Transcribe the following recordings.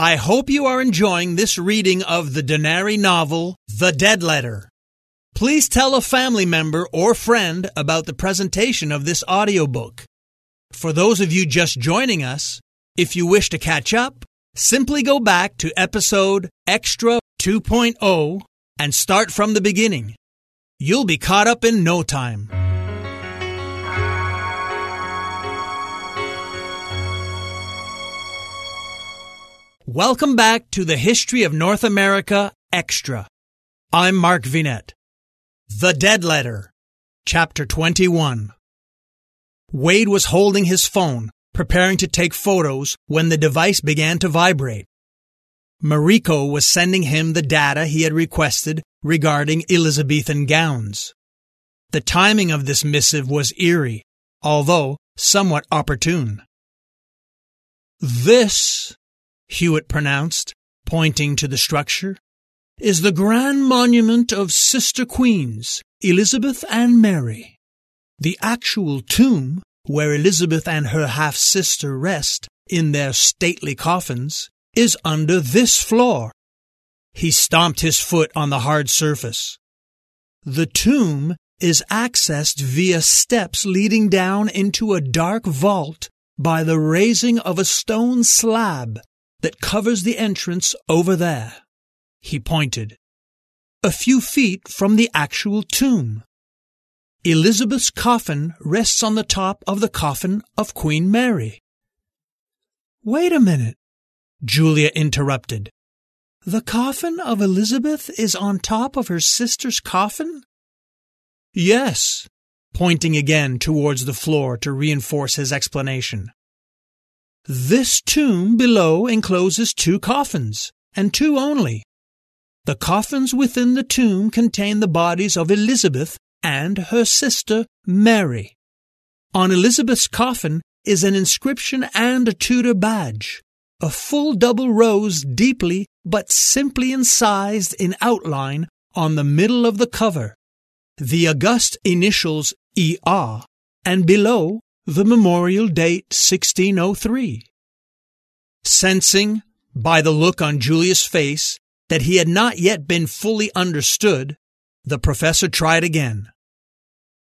I hope you are enjoying this reading of the Denary novel, The Dead Letter. Please tell a family member or friend about the presentation of this audiobook. For those of you just joining us, if you wish to catch up, simply go back to episode Extra 2.0 and start from the beginning. You'll be caught up in no time. Welcome back to the History of North America Extra. I'm Mark Vinet. The Dead Letter, Chapter 21. Wade was holding his phone, preparing to take photos when the device began to vibrate. Mariko was sending him the data he had requested regarding Elizabethan gowns. The timing of this missive was eerie, although somewhat opportune. This Hewitt pronounced, pointing to the structure, is the grand monument of sister queens, Elizabeth and Mary. The actual tomb, where Elizabeth and her half sister rest in their stately coffins, is under this floor. He stomped his foot on the hard surface. The tomb is accessed via steps leading down into a dark vault by the raising of a stone slab that covers the entrance over there. He pointed. A few feet from the actual tomb. Elizabeth's coffin rests on the top of the coffin of Queen Mary. Wait a minute, Julia interrupted. The coffin of Elizabeth is on top of her sister's coffin? Yes, pointing again towards the floor to reinforce his explanation. This tomb below encloses two coffins, and two only. The coffins within the tomb contain the bodies of Elizabeth and her sister Mary. On Elizabeth's coffin is an inscription and a Tudor badge, a full double rose deeply but simply incised in outline on the middle of the cover, the august initials ER, and below the memorial date 1603. Sensing, by the look on Julia's face, that he had not yet been fully understood, the professor tried again.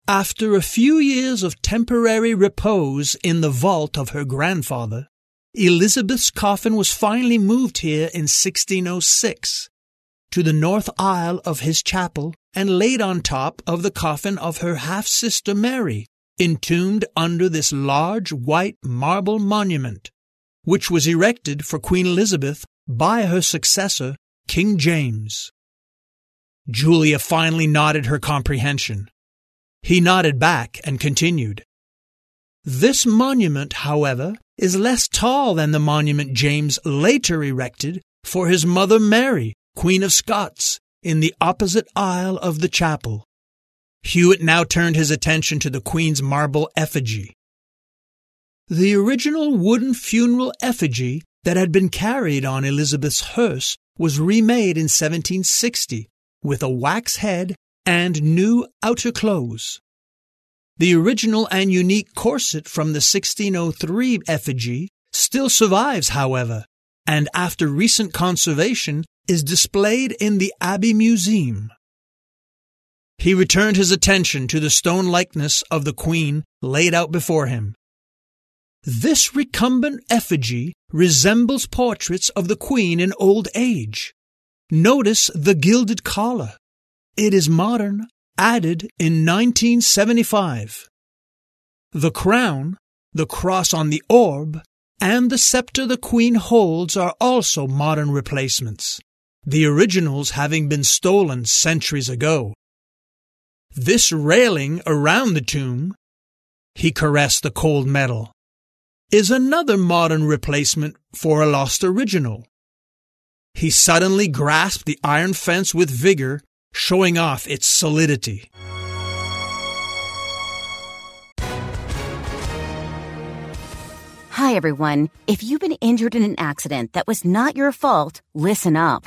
After a few years of temporary repose in the vault of her grandfather, Elizabeth's coffin was finally moved here in 1606 to the north aisle of his chapel and laid on top of the coffin of her half sister Mary, entombed under this large white marble monument, which was erected for Queen Elizabeth by her successor, King James. Julia finally nodded her comprehension. He nodded back and continued. This monument, however, is less tall than the monument James later erected for his mother Mary, Queen of Scots, in the opposite aisle of the chapel. Hewitt now turned his attention to the Queen's marble effigy. The original wooden funeral effigy that had been carried on Elizabeth's hearse was remade in 1760 with a wax head and new outer clothes. The original and unique corset from the 1603 effigy still survives, however, and after recent conservation is displayed in the Abbey Museum. He returned his attention to the stone likeness of the Queen laid out before him. This recumbent effigy resembles portraits of the Queen in old age. Notice the gilded collar. It is modern, added in 1975. The crown, the cross on the orb, and the scepter the Queen holds are also modern replacements, the originals having been stolen centuries ago. This railing around the tomb, he caressed the cold metal, is another modern replacement for a lost original. He suddenly grasped the iron fence with vigor, showing off its solidity. Hi, everyone. If you've been injured in an accident that was not your fault, listen up.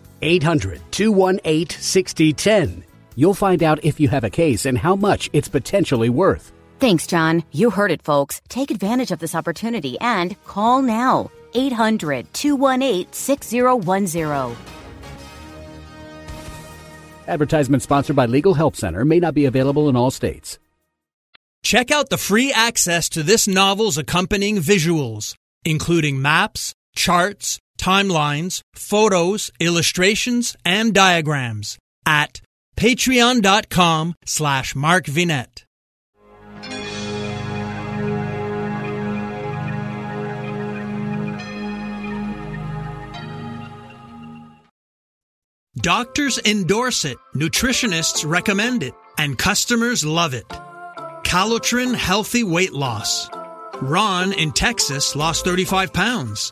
800 218 6010. You'll find out if you have a case and how much it's potentially worth. Thanks, John. You heard it, folks. Take advantage of this opportunity and call now. 800 218 6010. Advertisement sponsored by Legal Help Center may not be available in all states. Check out the free access to this novel's accompanying visuals, including maps, charts, timelines, photos, illustrations, and diagrams at patreon.com slash markvinet. Doctors endorse it, nutritionists recommend it, and customers love it. Calotren Healthy Weight Loss. Ron in Texas lost 35 pounds.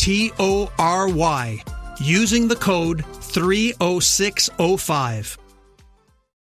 T O R Y, using the code 30605.